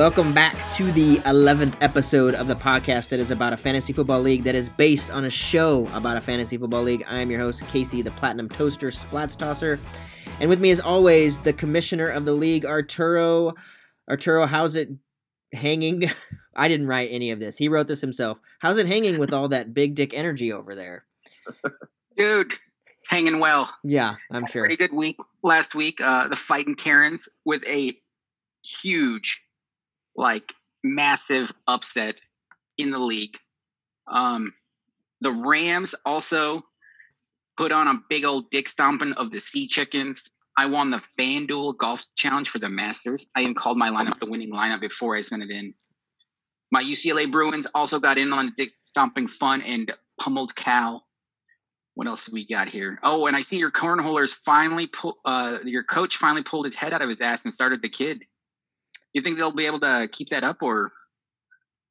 Welcome back to the 11th episode of the podcast that is about a fantasy football league that is based on a show about a fantasy football league. I am your host, Casey, the Platinum Toaster Splats Tosser. And with me, as always, the commissioner of the league, Arturo. Arturo, how's it hanging? I didn't write any of this. He wrote this himself. How's it hanging with all that big dick energy over there? Dude, hanging well. Yeah, I'm sure. Pretty good week last week. Uh, the fighting Karens with a huge like massive upset in the league. Um, the Rams also put on a big old dick stomping of the Sea Chickens. I won the FanDuel Golf Challenge for the Masters. I even called my lineup the winning lineup before I sent it in. My UCLA Bruins also got in on the dick stomping fun and pummeled Cal. What else we got here? Oh, and I see your cornholers finally pull. Uh, your coach finally pulled his head out of his ass and started the kid. You think they'll be able to keep that up or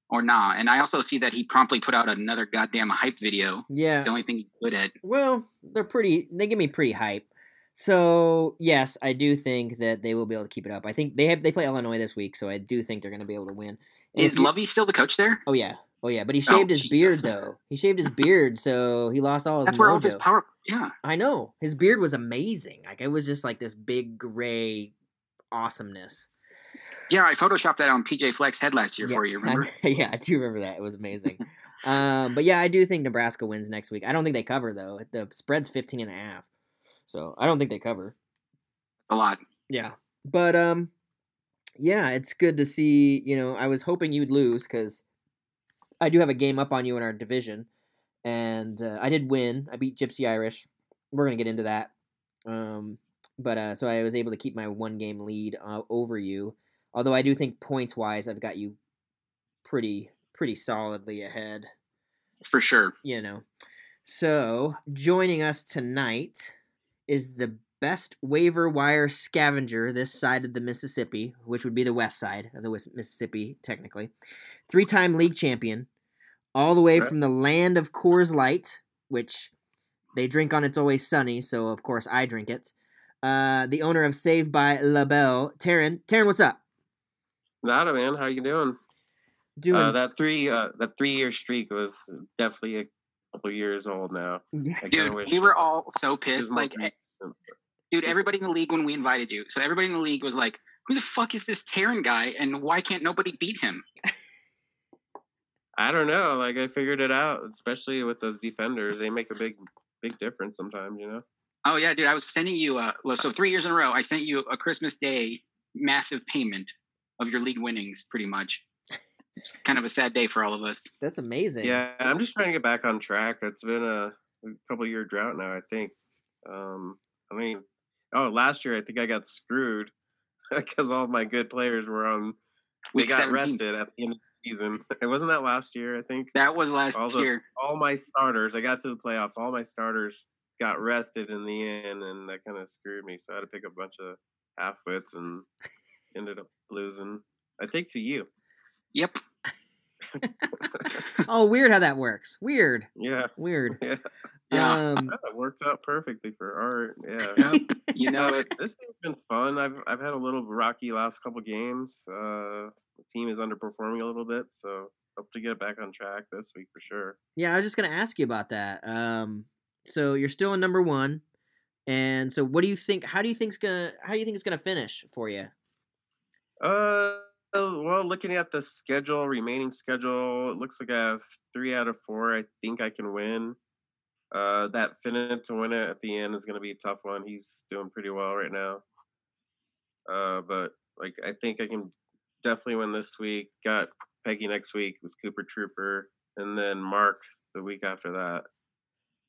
or not? And I also see that he promptly put out another goddamn hype video. Yeah. It's the only thing he's good at. Well, they're pretty. They give me pretty hype. So yes, I do think that they will be able to keep it up. I think they have they play Illinois this week, so I do think they're going to be able to win. And Is Lovie still the coach there? Oh yeah, oh yeah, but he Oh, shaved his Jesus. beard though. He shaved his beard, so he lost all his That's where all his power. Yeah. I know his beard was amazing. Like it was just like this big gray awesomeness. Yeah, I photoshopped that on PJ Fleck's head last year yeah, for you. Remember? I, yeah, I do remember that. It was amazing. um, but yeah, I do think Nebraska wins next week. I don't think they cover though. The spread's 15 and a half. So I don't think they cover. a lot. Yeah. But um yeah, it's good to see, you know, I was hoping you'd lose cuz I do have a game up on you in our division and uh, I did win. I beat Gypsy Irish. We're going to get into that. Um but uh so I was able to keep my one game lead uh, over you. Although I do think points wise I've got you pretty pretty solidly ahead For sure. you know. So, joining us tonight is the best waiver wire scavenger this side of the Mississippi, which would be the west side of the Mississippi, technically. Three time league champion, all the way from the land of Coors Light, which they drink on It's Always Sunny, so of course I drink it. Uh, the owner of Saved by La Belle, Teryn. Teryn, what's up? Nada, man. How you doing? Doing Uh, that three uh, that three year streak was definitely a couple years old now. Dude, we were all so pissed. Like, dude, everybody in the league when we invited you. So everybody in the league was like, "Who the fuck is this Teryn guy? And why can't nobody beat him?" I don't know. Like I figured it out, especially with those defenders. They make a big big difference sometimes. You know. Oh yeah, dude. I was sending you. Uh, so three years in a row, I sent you a Christmas Day massive payment of your league winnings, pretty much. It's kind of a sad day for all of us. That's amazing. Yeah, I'm just trying to get back on track. It's been a, a couple year drought now. I think. Um, I mean, oh, last year I think I got screwed because all my good players were on. They got 17. rested at the end of the season. It wasn't that last year. I think. That was last All the- year. all my starters, I got to the playoffs, all my starters got rested in the end, and that kind of screwed me. So I had to pick a bunch of half wits and ended up losing. I think to you. Yep. Oh, weird how that works. Weird. Yeah. Weird. Yeah. Yeah. Um, That works out perfectly for art. Yeah. You know it. This thing's been fun. I've I've had a little rocky last couple games. Uh, the team is underperforming a little bit, so hope to get back on track this week for sure. yeah, I was just gonna ask you about that. Um, so you're still in number one, and so what do you think? How do you think's gonna? How do you think it's gonna finish for you? Uh, well, looking at the schedule, remaining schedule, it looks like I have three out of four. I think I can win. Uh, that Finnan to win it at the end is going to be a tough one. He's doing pretty well right now. Uh, but like I think I can definitely win this week. Got Peggy next week with Cooper Trooper, and then Mark the week after that.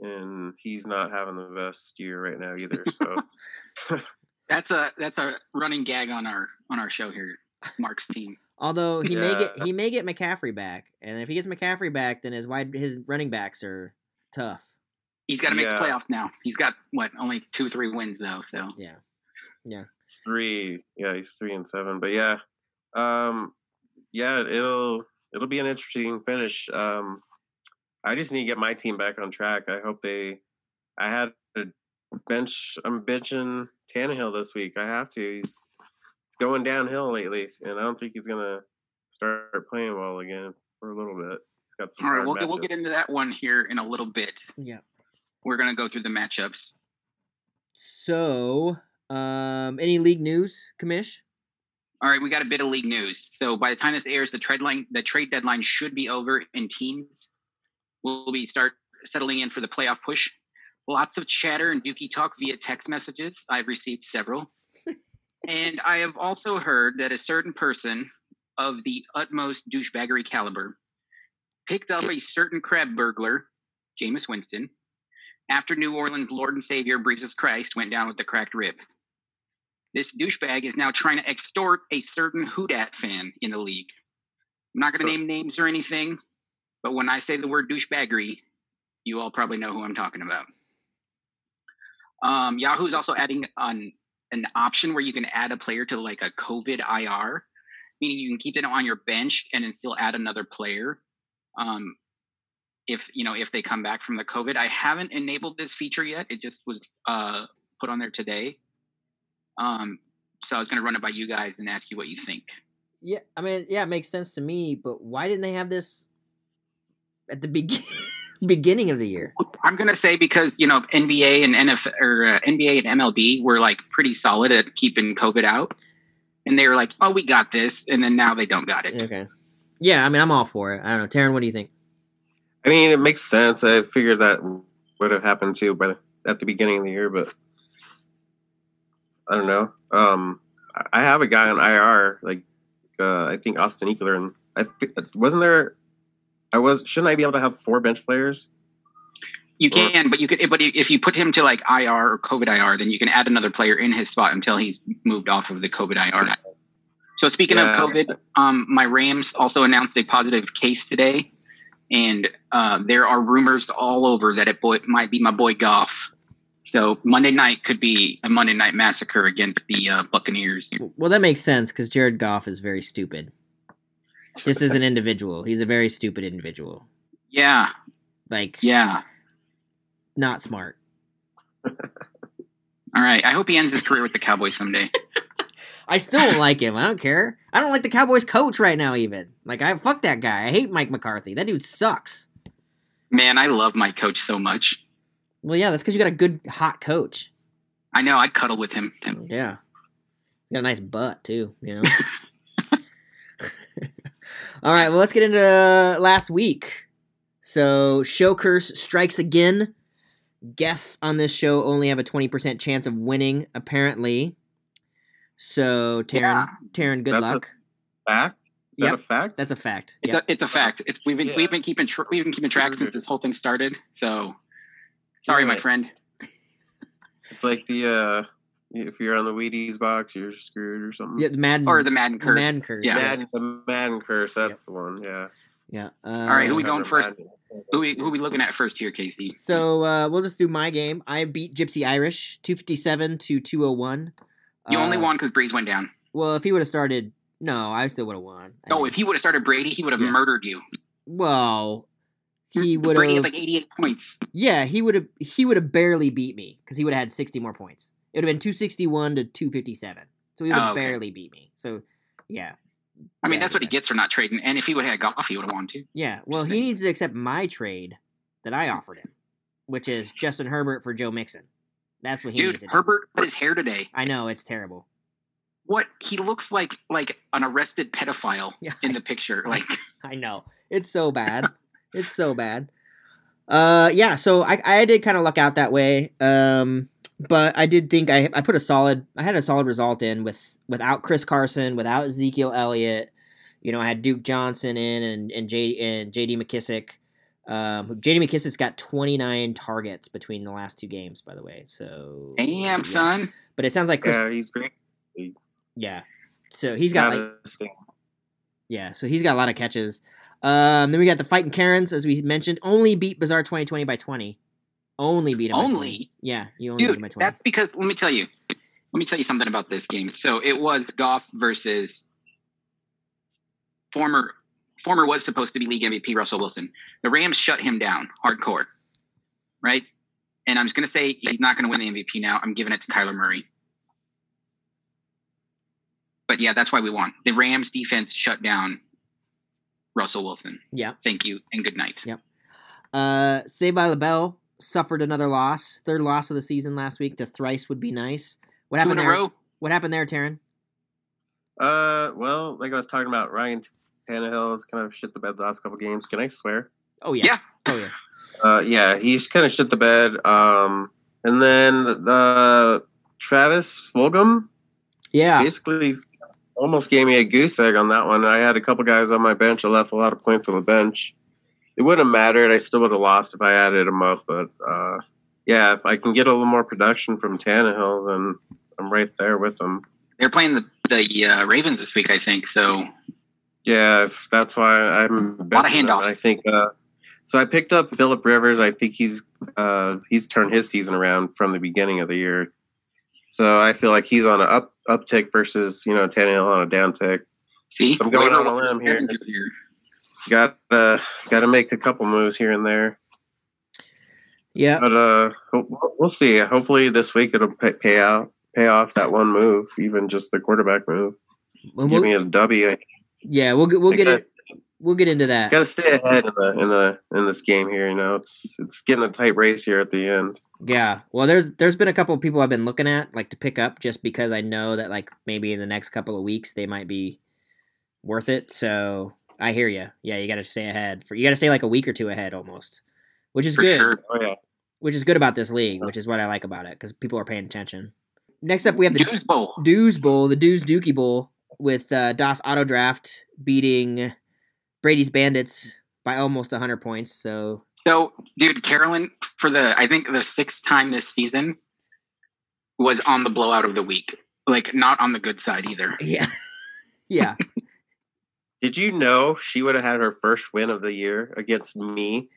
And he's not having the best year right now either. So That's a that's a running gag on our on our show here, Mark's team. Although he may get he may get McCaffrey back, and if he gets McCaffrey back, then his wide his running backs are tough. He's got to make the playoffs now. He's got what only two three wins though. So Yeah, yeah. three yeah he's three and seven but yeah um yeah it'll it'll be an interesting finish um i just need to get my team back on track i hope they i had a bench i'm benching Tannehill this week i have to he's it's going downhill lately and i don't think he's gonna start playing well again for a little bit. Got some All right, we'll get, we'll get into that one here in a little bit. Yeah. We're gonna go through the matchups. So, um, any league news, Commish? All right, we got a bit of league news. So by the time this airs, the trade line, the trade deadline should be over, and teams will be start settling in for the playoff push. Lots of chatter and dookie talk via text messages. I've received several, and I have also heard that a certain person of the utmost douchebaggery caliber picked up a certain crab burglar, Jameis Winston, after New Orleans Lord and Savior Jesus Christ went down with the cracked rib. This douchebag is now trying to extort a certain Houdat fan in the league. I'm not going to Sure. name names or anything, but when I say the word douchebaggery, you all probably know who I'm talking about. Um, Yahoo's also adding an an option where you can add a player to like a COVID IR, meaning you can keep them on your bench and then still add another player. Um, if you know if they come back from the COVID, I haven't enabled this feature yet. It just was uh, put on there today. Um, so I was going to run it by you guys and ask you what you think. Yeah, I mean, yeah, it makes sense to me, but why didn't they have this at the begin- beginning of the year? I'm going to say because you know NBA and NFL or uh, NBA and MLB were like pretty solid at keeping COVID out, and they were like, "Oh, we got this," and then now they don't got it. Okay. Yeah, I mean, I'm all for it. I don't know, Teryn. What do you think? I mean, it makes sense. I figured that would have happened too, by the, at the beginning of the year, but I don't know. Um, I- I have a guy on IR, like uh, I think Austin Ekeler, and I thi- wasn't there. I was shouldn't I be able to have four bench players? You Or- can, but you could, but if you put him to like IR or COVID IR, then you can add another player in his spot until he's moved off of the COVID IR. So speaking of COVID, um, my Rams also announced a positive case today, and uh, there are rumors all over that it boy, might be my boy Goff. So Monday night could be a Monday night massacre against the uh, Buccaneers. Well, that makes sense because Jared Goff is very stupid. Just as an individual, he's a very stupid individual. Yeah, Like, yeah. not smart. All right. I hope he ends his career with the Cowboys someday. I still don't like him. I don't care. I don't like the Cowboys coach right now. Even like, I fuck that guy. I hate Mike McCarthy. That dude sucks. Man, I love my coach so much. Well, yeah, that's because you got a good hot coach. I know I'd cuddle with him. Yeah. You got a nice butt too, you know. All right, well let's get into last week. So show curse strikes again. Guests on this show only have a twenty percent chance of winning, apparently. So Teryn, Yeah. Teryn, good That's a- luck. Fact? Is Yep. that a fact? That's a fact. It's, Yep. a, it's a fact. It's we've been Yeah. we've been keeping tr- we've been keeping track since this whole thing started. So sorry, my friend. It's like the uh, if you're on the Wheaties box, you're screwed or something. Yeah, the Madden Or the Madden the curse. Madden curse. Yeah. Madden, the Madden curse. That's the one. Yeah. Yeah. Uh, All right, who we going first? Madden. Who we who we looking at first here, Casey? So uh, we'll just do my game. I beat Gypsy Irish, two fifty seven to two oh one. You only Uh, won because Brees went down. Well, if he would have started, no, I still would have won. I Oh, mean, if he would have started Brady, he would have Yeah. murdered you. well, he would Brady have. had like 88 points. yeah, he would have. He would have barely beat me because he would have had sixty more points. It would have been two sixty one to two fifty seven. So he would have Oh, okay. barely beat me. So, yeah, I mean, Yeah, that's what he gets for not trading. And if he would have had golf, he would have won too. yeah. Well, he needs to accept my trade that I offered him, which is Justin Herbert for Joe Mixon. That's what he Dude, needs to do. Herbert cut his hair today. I know it's terrible. What he looks like like an arrested pedophile Yeah. in the picture. Like I know. It's so bad. it's so bad. Uh yeah, so I I did kind of luck out that way. Um but I did think I I put a solid I had a solid result in with without Chris Carson, without Ezekiel Elliott. You know, I had Duke Johnson in and and J and JD McKissic. Um JD McKissic's got 29 targets between the last two games, by the way. So damn yeah. son. But it sounds like Chris Yeah, he's great. yeah. So he's got like yeah, so he's got a lot of catches. Um, then we got the fighting Karens, as we mentioned. Only beat Bizarre 2020 by 20. Only beat him by 20. Only? Yeah, you only beat him Dude, by 20. that's because let me tell you. Let me tell you something about this game. So it was Goff versus former former was supposed to be league MVP Russell Wilson. The Rams shut him down hardcore. Right? And I'm just gonna say he's not gonna win the MVP now. I'm giving it to Kyler Murray. But yeah, that's why we won. The Rams defense shut down Russell Wilson. Yeah. Thank you and good night. Yep. Uh, Saved by Bell suffered another loss, third loss of the season last week. To thrice would be nice. What Two in happened a there? row. What happened there, Teryn? Uh, well, like I was talking about, Ryan Tannehill has kind of shit the bed the last couple games. Can I swear? Oh yeah. Yeah. Oh yeah. Uh, yeah, he's kind of shit the bed. Um, and then the Travis Fulgham Yeah. basically almost gave me a goose egg on that one. I had a couple guys on my bench. I left a lot of points on the bench. It wouldn't have mattered. I still would have lost if I added him up. But uh, yeah, if I can get a little more production from Tannehill, then I'm right there with him. They're playing the the uh, Ravens this week, I think. So Yeah, if that's why I'm lot of handoffs. I think uh, so. I picked up Philip Rivers. I think he's uh, he's turned his season around from the beginning of the year. So I feel like he's on an up uptick versus you know Tannehill on a downtick. see, So I'm going on a limb here. scavenger Got uh, got to make a couple moves here and there, Yeah. but uh, we'll see. Hopefully this week it'll pay, pay out, pay off that one move, even just the quarterback move. We'll- Give me a W. yeah. We'll get we'll I get it. We'll get into that. Got to stay ahead in the in the in this game here. You know, it's it's getting a tight race here at the end. Yeah. Well, there's there's been a couple of people I've been looking at like to pick up just because I know that like maybe in the next couple of weeks they might be worth it. So I hear you. Yeah, you got to stay ahead. For you got to stay like a week or two ahead almost, which is for good. sure. Oh yeah, Which is good about this league, which is what I like about it because people are paying attention. Next up, we have the Dues Bowl. Dews Bowl, the Dews Dookie Bowl, with uh, Das Auto Draft beating Brady's Bandits by almost 100 points. So, So, dude, Carolyn, for the I think the sixth time this season, was on the blowout of the week. Like, not on the good side either. yeah. yeah. Did you know she would have had her first win of the year against me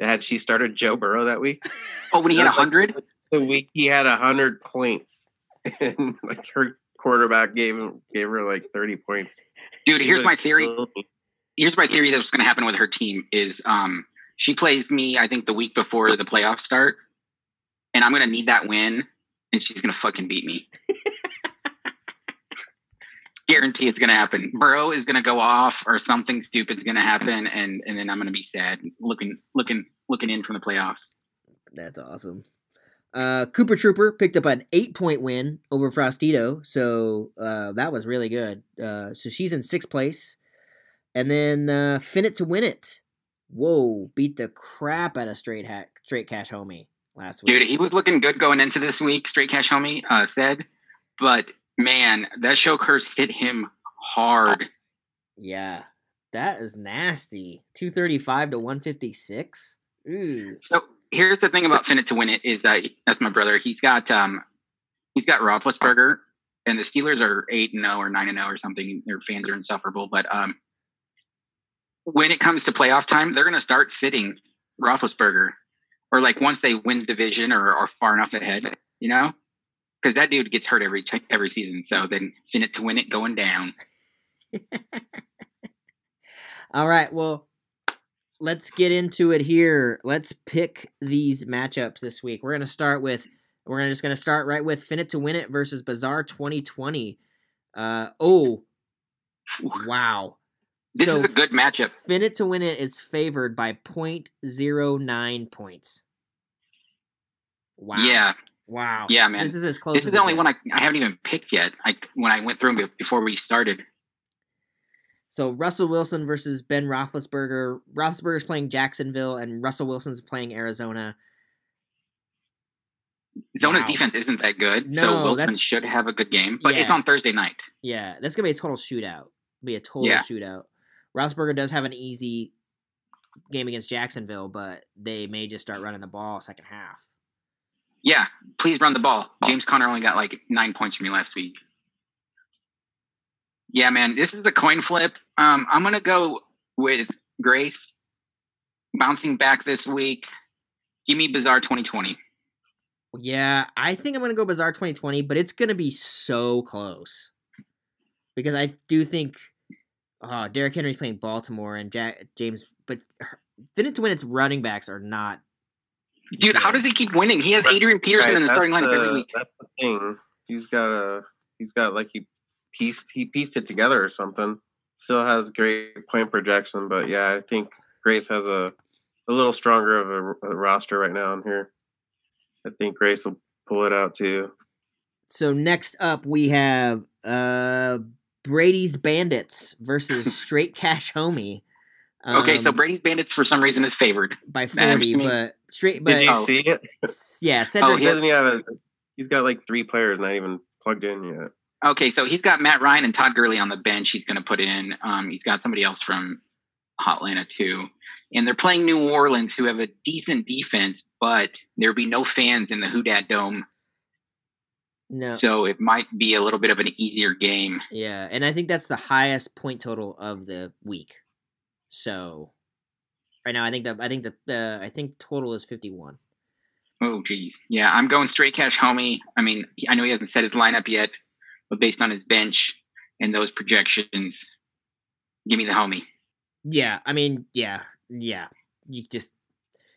had she started Joe Burrow that week? Oh, when he had That's like hundred. The week he had hundred points, and like her quarterback gave him gave her like thirty points. Dude, She here's would've my theory. killed. Here's my theory that's going to happen with her team is um she plays me I think the week before the playoffs start, and I'm going to need that win, and she's going to fucking beat me. Guarantee it's going to happen. Burrow is going to go off, or something stupid's going to happen, and and then I'm going to be sad, looking looking looking in from the playoffs. That's awesome. Uh, Cooper Trooper picked up an eight point win over Frostito. So uh, that was really good. Uh, so she's in sixth place. And then uh, Finit to win it. Whoa, beat the crap out of straight hack, straight cash homie last week. Dude, he was looking good going into this week. Straight cash homie uh, said, but man, that show curse hit him hard. Yeah, that is nasty. 235 to 156. Ooh. So here's the thing about Finit to win it is that that's my brother. He's got um he's got Roethlisberger, and the Steelers are eight and zero or nine and zero or something. Their fans are insufferable, but um when it comes to playoff time, they're going to start sitting Roethlisberger, or like once they win division or are far enough ahead, you know, because that dude gets hurt every t- every season. So then Finit to win it going down. All right, well, let's get into it here. Let's pick these matchups this week. We're gonna start with we're gonna just gonna start right with Finit to win it versus Bizarre 2020. Uh oh, wow. This So, is a good matchup. Finit to win it is favored by 0.09 points. Wow. Yeah, Wow. Yeah, man. This is as close. this as is the it only one I. I haven't even picked yet. I when I went through them before we started. So Russell Wilson versus Ben Roethlisberger. Roethlisberger's playing Jacksonville, and Russell Wilson's playing Arizona. Zona's Wow. defense isn't that good, No, so Wilson that's- should have a good game. But it's on Thursday night. Yeah, that's gonna be a total shootout. It'll be a total Yeah. shootout. Roethlisberger does have an easy game against Jacksonville, but they may just start running the ball second half. Yeah, please run the ball. James Conner only got like nine points from me last week. Yeah, man, this is a coin flip. Um, I'm gonna go with Grace bouncing back this week. Give me Bizarre 2020. Yeah, I think I'm gonna go Bizarre 2020, but it's gonna be so close because I do think uh Derrick Henry's playing Baltimore and Jack James, but Then to win its running backs are not. Dude, how does he keep winning? He has Adrian Peterson Right, in the that's starting lineup the- every week. That's the thing. He's got a he's got like he pieced he pieced it together or something. still has great point projection, but yeah, I think Grace has a a little stronger of a, a roster right now in here. I think Grace will pull it out too. So next up we have uh Brady's Bandits versus Straight Cash Homie. Okay, so Um, Brady's Bandits for some reason is favored. by That happens forty, to me. but Did you Oh. see it? yeah, Oh, Cedric Doesn't he have a? He's got like three players not even plugged in yet. Okay, so he's got Matt Ryan and Todd Gurley on the bench. He's going to put in. Um, he's got somebody else from Hotlanta too, and they're playing New Orleans, who have a decent defense, but there'll be no fans in the Houdat Dome, no so it might be a little bit of an easier game. Yeah, and I think that's the highest point total of the week. So right now I think that I think that the I think total is fifty one. Oh, geez, yeah, I'm going straight cash, homie. I mean, I know he hasn't set his lineup yet, but based on his bench and those projections, give me the homie. Yeah, I mean, yeah, yeah. You just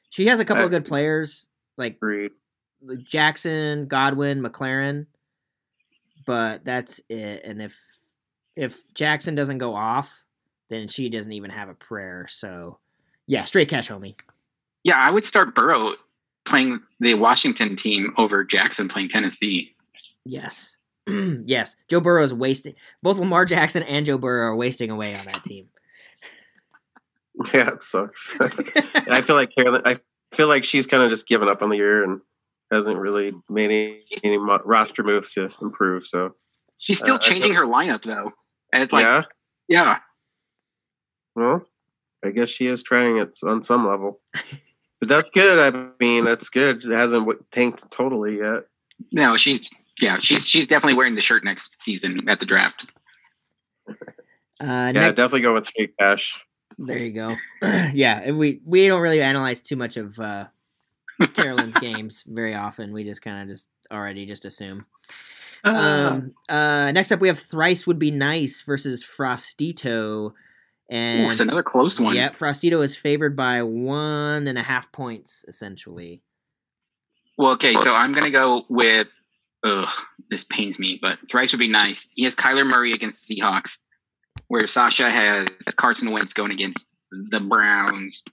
she has a couple of Uh, good players like. Jackson, Godwin, McLaurin, but that's it. And if if Jackson doesn't go off, then she doesn't even have a prayer. So yeah, straight cash homie. Yeah, I would start Burrow playing the Washington team over Jackson playing Tennessee. Yes. yes. Joe Burrow is wasting both Lamar Jackson and Joe Burrow are wasting away on that team. Yeah, it sucks. I feel like Carolyn. I feel like she's kind of just given up on the year and hasn't really made any, any roster moves to improve. So She's still Uh, I feel- changing her lineup though. And it's like, yeah. yeah, well, I guess she is trying it on some level. But that's good. I mean, that's good. It hasn't tanked totally yet. no, she's yeah, she's she's definitely wearing the shirt next season at the draft. Uh Yeah, next, definitely go with straight cash. there you go. yeah, if we we don't really analyze too much of uh Carolyn's games very often. We just kind of just already just assume. Uh, Um uh next up we have Thrice would be nice versus Frostito Ooh, and it's another close one. Yep, Frostito is favored by one and a half points essentially. Well, okay, so I'm gonna go with. Ugh, this pains me, but Thrice would be nice. He has Kyler Murray against the Seahawks, where Sasha has Carson Wentz going against the Browns.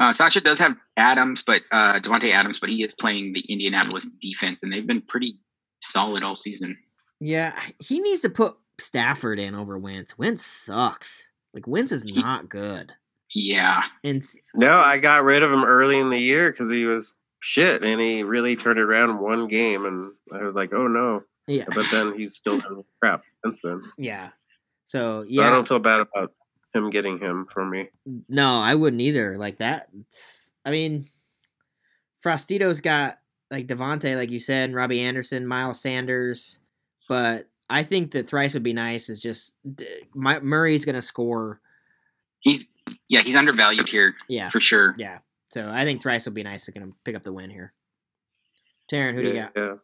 Uh, Sasha does have Adams, but uh, Davante Adams, but he is playing the Indianapolis defense, and they've been pretty solid all season. Yeah, he needs to put Stafford in over Wentz. Wentz sucks. Like Wentz is not good. Yeah, And No, I got rid of him early in the year because he was shit, and he really turned around one game, and I was like, oh no. yeah, But then he's still done crap since then. yeah. So yeah, So I don't feel bad about him getting him for me. no, I wouldn't either. Like that. I mean, Frostito's got like Davante, like you said, and Robbie Anderson, Miles Sanders, but I think that thrice would be nice. Is just my, Murray's gonna score. he's yeah he's undervalued here Yeah, for sure. yeah. So I think thrice would be nice. They're gonna pick up the win here. Teryn, who do you got? yeah.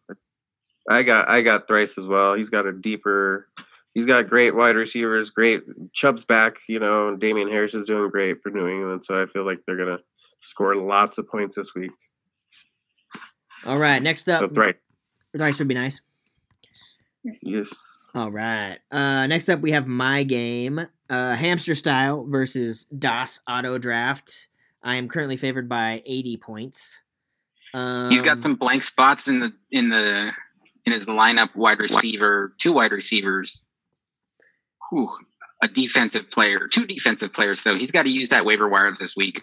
I got I got Thrice as well. He's got a deeper. He's got great wide receivers. Great Chubb's back, you know, and Damien Harris is doing great for New England. So I feel like they're gonna score lots of points this week. All right, next up, So Thrice, thrice would be nice. Yes. All right. Uh, next up, we have my game, uh, hamster style versus DOS Auto Draft. I am currently favored by 80 points. Um, He's got some blank spots in the in the in his lineup. Wide receiver, two wide receivers, Whew, a defensive player, two defensive players. So he's got to use that waiver wire this week.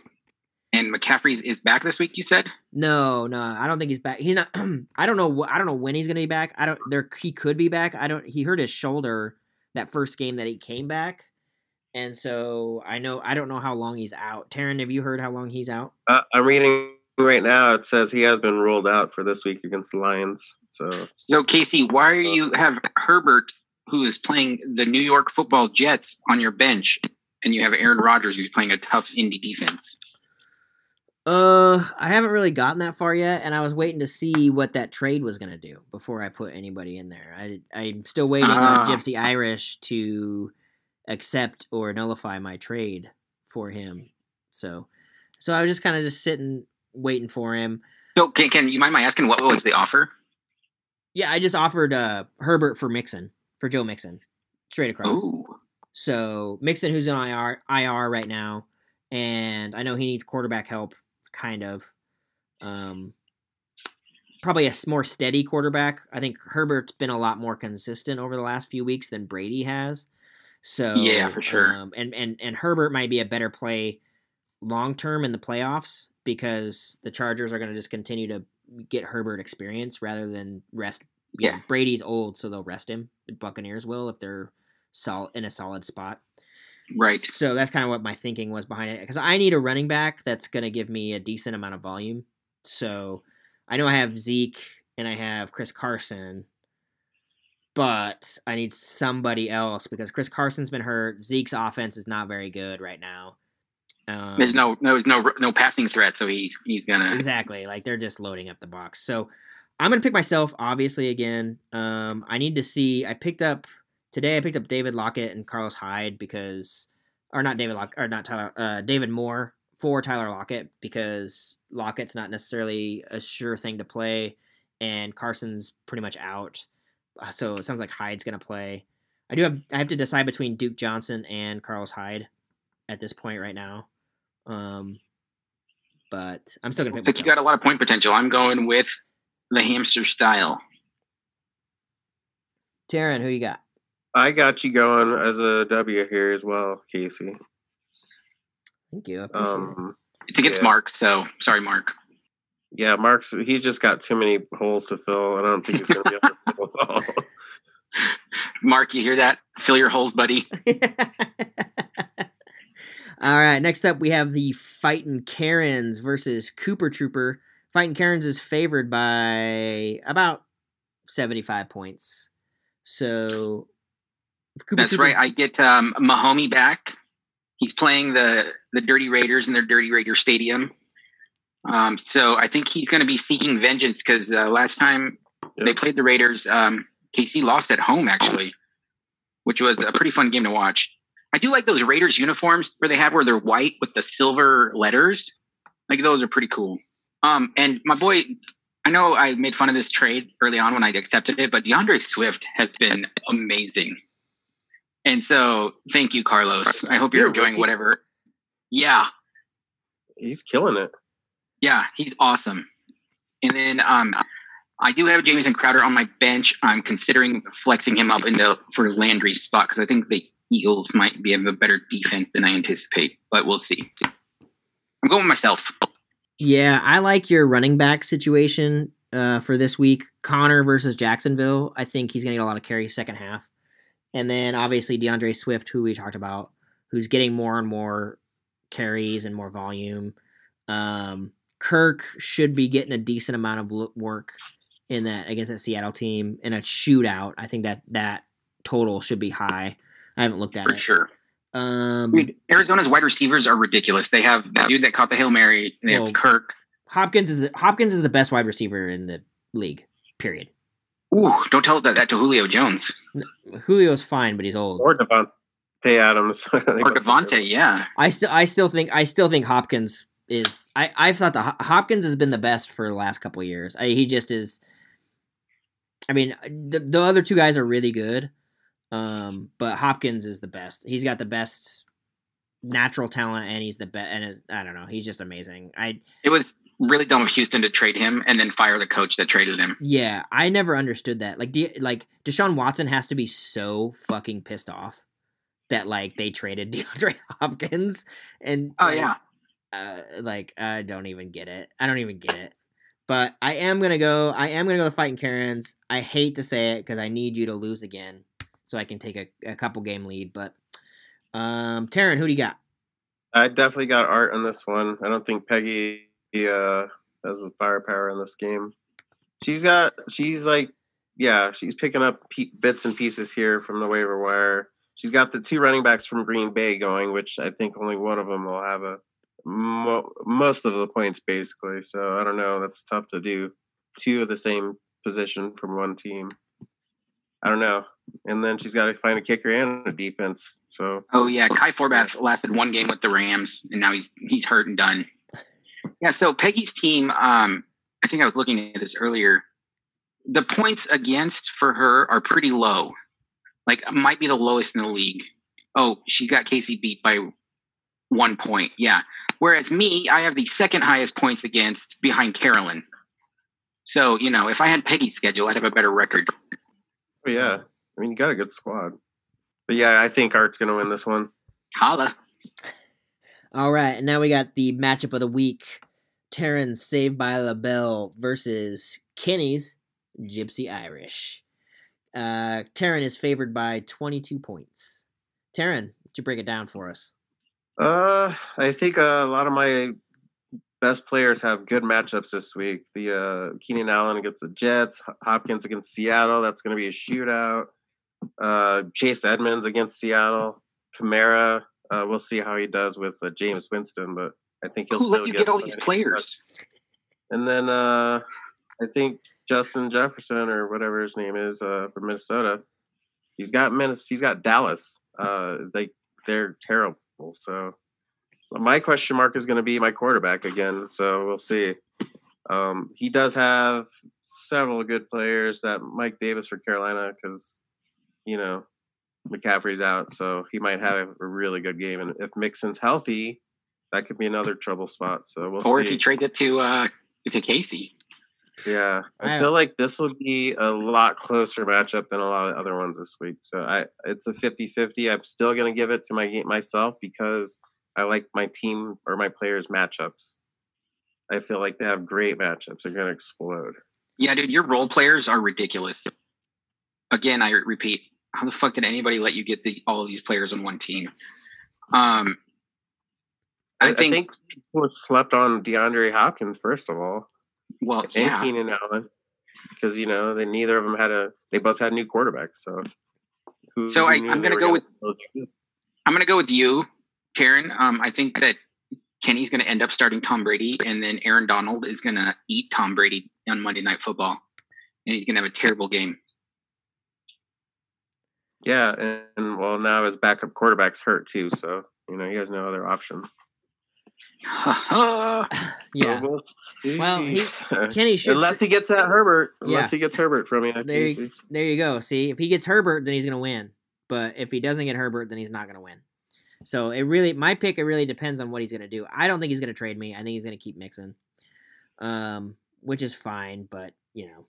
And McCaffrey's is back this week. You said No, no, I don't think he's back. He's not. I don't know. wh- I don't know when he's gonna be back. I don't. There, he could be back. I don't. He hurt his shoulder that first game that he came back, and so I know. I don't know how long he's out. Teryn, have you heard how long he's out? Uh, I'm reading right now. It says he has been ruled out for this week against the Lions. So so. Casey, why are you have Herbert, who is playing the New York Football Jets, on your bench, and you have Aaron Rodgers, who's playing a tough indie defense? Uh, I haven't really gotten that far yet, and I was waiting to see what that trade was gonna do before I put anybody in there. I I'm still waiting Ah. on Gypsy Irish to accept or nullify my trade for him. So, so I was just kind of just sitting waiting for him. So can, can you mind my asking what was the offer? Yeah, I just offered uh Herbert for Mixon for Joe Mixon, straight across. Ooh, So Mixon, who's in IR, IR right now, and I know he needs quarterback help, kind of. Um, probably a more steady quarterback. I think Herbert's been a lot more consistent over the last few weeks than Brady has. So yeah, for sure. Um, and and and Herbert might be a better play long term in the playoffs because the Chargers are going to just continue to get Herbert experience rather than rest. Yeah, know, Brady's old, so they'll rest him. The Buccaneers will if they're sol- in a solid spot. Right. So that's kind of what my thinking was behind it because I need a running back that's going to give me a decent amount of volume. So I know I have Zeke and I have Chris Carson, but I need somebody else because Chris Carson's been hurt. Zeke's offense is not very good right now. Um, there's no no no no passing threat, so he's he's gonna exactly like they're just loading up the box. So I'm gonna pick myself obviously again. Um, I need to see. I picked up today. I picked up David Lockett and Carlos Hyde because, or not David Lock or not Tyler, uh, David Moore for Tyler Lockett because Lockett's not necessarily a sure thing to play, and Carson's pretty much out. Uh, so it sounds like Hyde's gonna play. I do have I have to decide between Duke Johnson and Carlos Hyde at this point right now. Um, but I'm still gonna pick. I think you got a lot of point potential. I'm going with the hamster style. Teryn, who you got? I got you going as a W here as well, Casey. Thank you. I appreciate um, it. It's against yeah. Mark, so sorry, Mark. Yeah, Mark's he's just got too many holes to fill. I don't think he's going to be able to fill all. Mark, you hear that? Fill your holes, buddy. All right, next up we have the Fighting Karens versus Cooper Trooper. Fighting Karens is favored by about 75 points. So Cooper That's Trooper, right. I get um, Mahomie back. He's playing the the Dirty Raiders in their Dirty Raider Stadium. Um, so I think he's going to be seeking vengeance because uh, last time yep. they played the Raiders, um, KC lost at home actually, which was a pretty fun game to watch. I do like those Raiders uniforms where they have where they're white with the silver letters. Like those are pretty cool. Um, and my boy, I know I made fun of this trade early on when I accepted it, but DeAndre Swift has been amazing. And so, thank you, Carlos. I hope you're, you're enjoying whatever. Yeah, he's killing it. Yeah, he's awesome. And then um, I do have Jamison Crowder on my bench. I'm considering flexing him up into for Landry's spot because I think the Eagles might be have a better defense than I anticipate, but we'll see. I'm going with myself. Yeah, I like your running back situation uh, for this week. Conner versus Jacksonville. I think he's going to get a lot of carries second half. And then obviously DeAndre Swift, who we talked about, who's getting more and more carries and more volume. Um, Kirk should be getting a decent amount of work in that against that Seattle team in a shootout. I think that that total should be high. I haven't looked at it. For it. sure. Um, I mean, Arizona's wide receivers are ridiculous. They have the dude that caught the hail mary. They well, have Kirk. Hopkins is the, Hopkins is the best wide receiver in the league. Period. Ooh, don't tell that, that to Julio Jones. Julio's fine, but he's old. Or Davante Adams. or Davante, yeah. I still, I still think, I still think Hopkins is. I, I've thought the Hopkins has been the best for the last couple years. I, he just is. I mean, the the other two guys are really good, um, but Hopkins is the best. He's got the best natural talent, and he's the best. And I don't know, he's just amazing. I it was really dumb of Houston to trade him and then fire the coach that traded him. Yeah, I never understood that. Like, de- like Deshaun Watson has to be so fucking pissed off that like they traded DeAndre Hopkins and oh yeah, uh, like I don't even get it. I don't even get it. But I am gonna go. I am gonna go fighting Karens. I hate to say it because I need you to lose again so I can take a, a couple game lead. But um, Teryn, who do you got? I definitely got Art on this one. I don't think Peggy uh, has the firepower in this game. She's got, she's like, yeah, she's picking up bits and pieces here from the waiver wire. She's got the two running backs from Green Bay going, which I think only one of them will have a mo- most of the points basically. So I don't know. That's tough to do. Two of the same position from one team. I don't know and then she's got to find a kicker and a defense. So oh yeah, Kai Forbath lasted one game with the Rams, and now he's he's hurt and done. Yeah, so Peggy's team. Um, I think I was looking at this earlier. The points against for her are pretty low, like might be the lowest in the league Oh, she got Casey beat by one point. Yeah. Whereas me, I have the second highest points against behind Carolyn. So, you know, if I had Peggy's schedule, I'd have a better record. Oh, yeah. I mean, you got a good squad. But yeah, I think Art's going to win this one. Holla. All right, and now we got the matchup of the week. Teryn Saved by La Belle versus Kenny's Gypsy Irish. Uh, Teryn is favored by 22 points. Teryn, would you break it down for us? Uh, I think a lot of my best players have good matchups this week. The uh, Keenan Allen against the Jets, Hopkins against Seattle. That's going to be a shootout. Uh, Chase Edmonds against Seattle. Kamara. Uh, we'll see how he does with uh, Jameis Winston, but I think he'll Who still let you get, get all these players? And then uh, I think Justin Jefferson or whatever his name is uh, from Minnesota. He's got Minnesota. He's got Dallas. Uh, they they're terrible. So my question mark is going to be my quarterback again. So we'll see. Um, he does have several good players. That Mike Davis for Carolina because you know McCaffrey's out, so he might have a really good game. And if Mixon's healthy, that could be another trouble spot. So we'll Or see. if he trades it to uh to Casey. Yeah, I, I feel like this will be a lot closer matchup than a lot of other ones this week. So I, it's a 50-50. I'm still going to give it to my game myself because I like my team or my players' matchups. I feel like they have great matchups. They're going to explode. Yeah, dude, your role players are ridiculous. Again, I repeat, how the fuck did anybody let you get the, all of these players on one team? Um, I, I, think, I think people slept on DeAndre Hopkins first of all, well, and yeah, Keenan Allen, because you know they neither of them had a. They both had new quarterbacks. So, who, So who I, I'm gonna were go with-? I'm going to go with you, Teryn. Um, I think that Kenny's going to end up starting Tom Brady, and then Aaron Donald is going to eat Tom Brady on Monday Night Football, and he's going to have a terrible game. Yeah, and, and well, now his backup quarterback's hurt too, so you know he has no other option. Yeah, Yeah. So we'll. Well, he- Kenny should. unless he gets that Herbert, unless Yeah. he gets Herbert from you. There you- there you go. See, if he gets Herbert, then he's gonna win. But if he doesn't get Herbert, then he's not gonna win. So it really, my pick, it really depends on what he's gonna do. I don't think he's gonna trade me. I think he's gonna keep mixing, um, which is fine. But you know,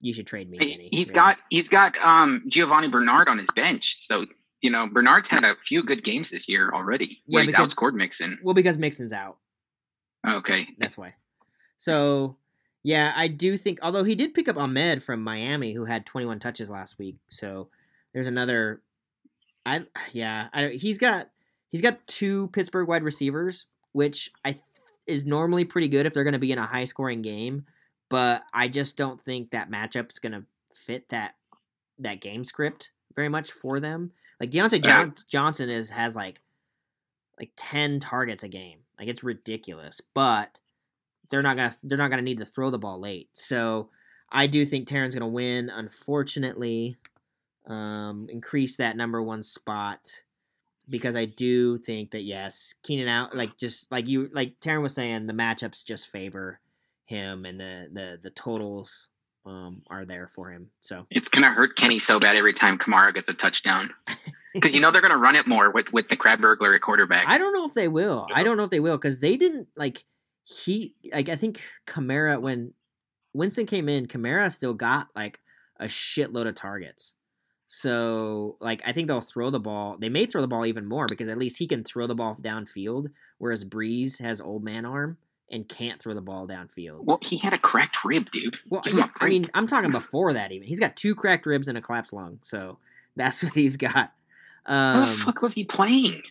you should trade me, He- Kenny. he's really. got he's got um Giovani Bernard on his bench, so you know Bernard's had a few good games this year already. Yeah, Where he's because- outscored Mixon. well because Mixon's out. Okay, That's why. So yeah, I do think. Although he did pick up Ahmed from Miami, who had 21 touches last week. So there's another. I yeah, I, he's got he's got two Pittsburgh wide receivers, which I th- is normally pretty good if they're going to be in a high scoring game. But I just don't think that matchup's going to fit that that game script very much for them. Like Diontae. John- Johnson is has like like 10 targets a game. Like it's ridiculous, but they're not gonna they're not gonna need to throw the ball late. So I do think Teryn's gonna win. Unfortunately, um, increase that number one spot because I do think that yes, Keenan out like just like you like Teryn was saying, the matchups just favor him and the the the totals um are there for him. So it's gonna hurt Kenny so bad every time Kamara gets a touchdown because you know they're gonna run it more with with the crab burglar at quarterback. I don't know if they will. I don't know if they will because they didn't like he like I think Kamara when Winston came in, Kamara still got like a shitload of targets. So like I think they'll throw the ball. They may throw the ball even more because at least he can throw the ball downfield, whereas Brees has old man arm and can't throw the ball downfield. well, he had a cracked rib, dude. Well, yeah, I mean, I'm talking before that even. He's got two cracked ribs and a collapsed lung, so that's what he's got. how Um, the fuck was he playing?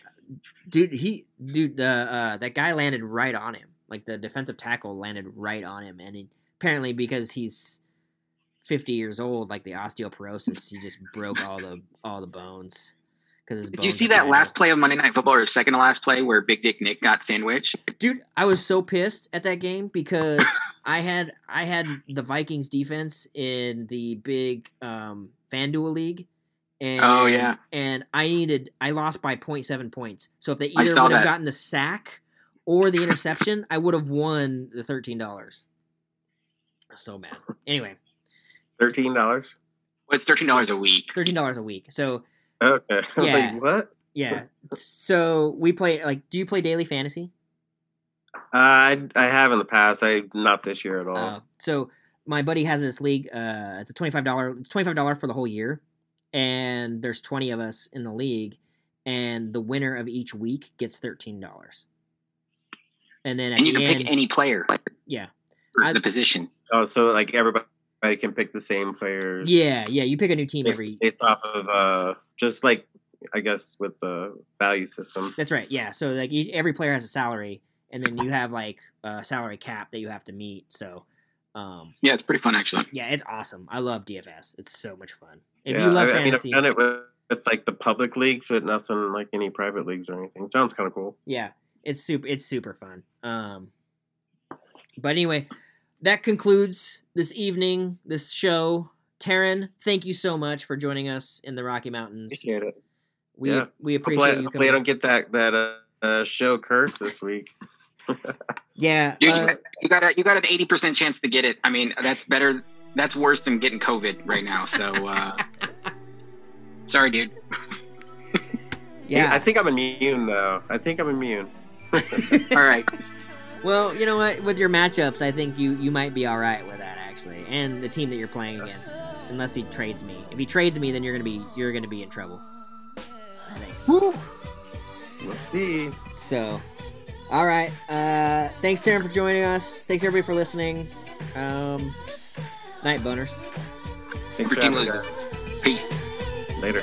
dude he dude uh, uh that guy landed right on him like the defensive tackle landed right on him and he, apparently because he's 50 years old like the osteoporosis he just broke all the all the bones because Did you see that fragile. last play of Monday Night Football or second to last play where Big Dick Nick got sandwiched? dude i was so pissed at that game because i had i had the vikings defense in the big um fanduel league and Oh, yeah. and i needed i lost by 0.7 points so if they either would have gotten the sack or the interception i would have won the $13 so mad anyway Thirteen dollars. Well, it's thirteen dollars a week. $13 a week so Okay. Yeah. like, what? Yeah. So we play like. Do you play daily fantasy? Uh, I I have in the past. I not this year at all. Uh, so my buddy has this league. Uh, it's a twenty five dollar. It's twenty five dollar for the whole year, and there's twenty of us in the league, and the winner of each week gets thirteen dollars. And then at and you the can end, pick any player yeah, for I- the position. oh, so like everybody can pick the same players. yeah, yeah. You pick a new team Based, every. based off of uh, just like I guess with the value system. That's right. Yeah. So like you, every player has a salary, and then you have like a salary cap that you have to meet. So, um, Yeah, it's pretty fun actually. yeah, it's awesome. I love DFS. It's so much fun. If yeah, you love I, I mean, I've done it with, with like the public leagues, but nothing like any private leagues or anything. Sounds kind of cool. yeah, it's super. It's super fun. Um, but anyway, that concludes this evening, this show. Teryn, thank you so much for joining us in the Rocky Mountains. Appreciate it. We Yeah. we Hopefully, appreciate you hopefully I don't get that that uh, uh, show curse this week. yeah, You, uh, you got a you got an eighty percent chance to get it. I mean, that's better. That's worse than getting COVID right now. So, uh, sorry, dude. yeah. I think I'm immune though. I think I'm immune. All right. Well, you know what? With your matchups, I think you you might be all right with that actually, and the team that you're playing against. Unless he trades me. If he trades me, then you're gonna be you're gonna be in trouble. I think. Woo. We'll see. So, all right. Uh, thanks, Teryn, for joining us. Thanks everybody for listening. Um, night boners. Thanks for Freaking having me, Peace. Later.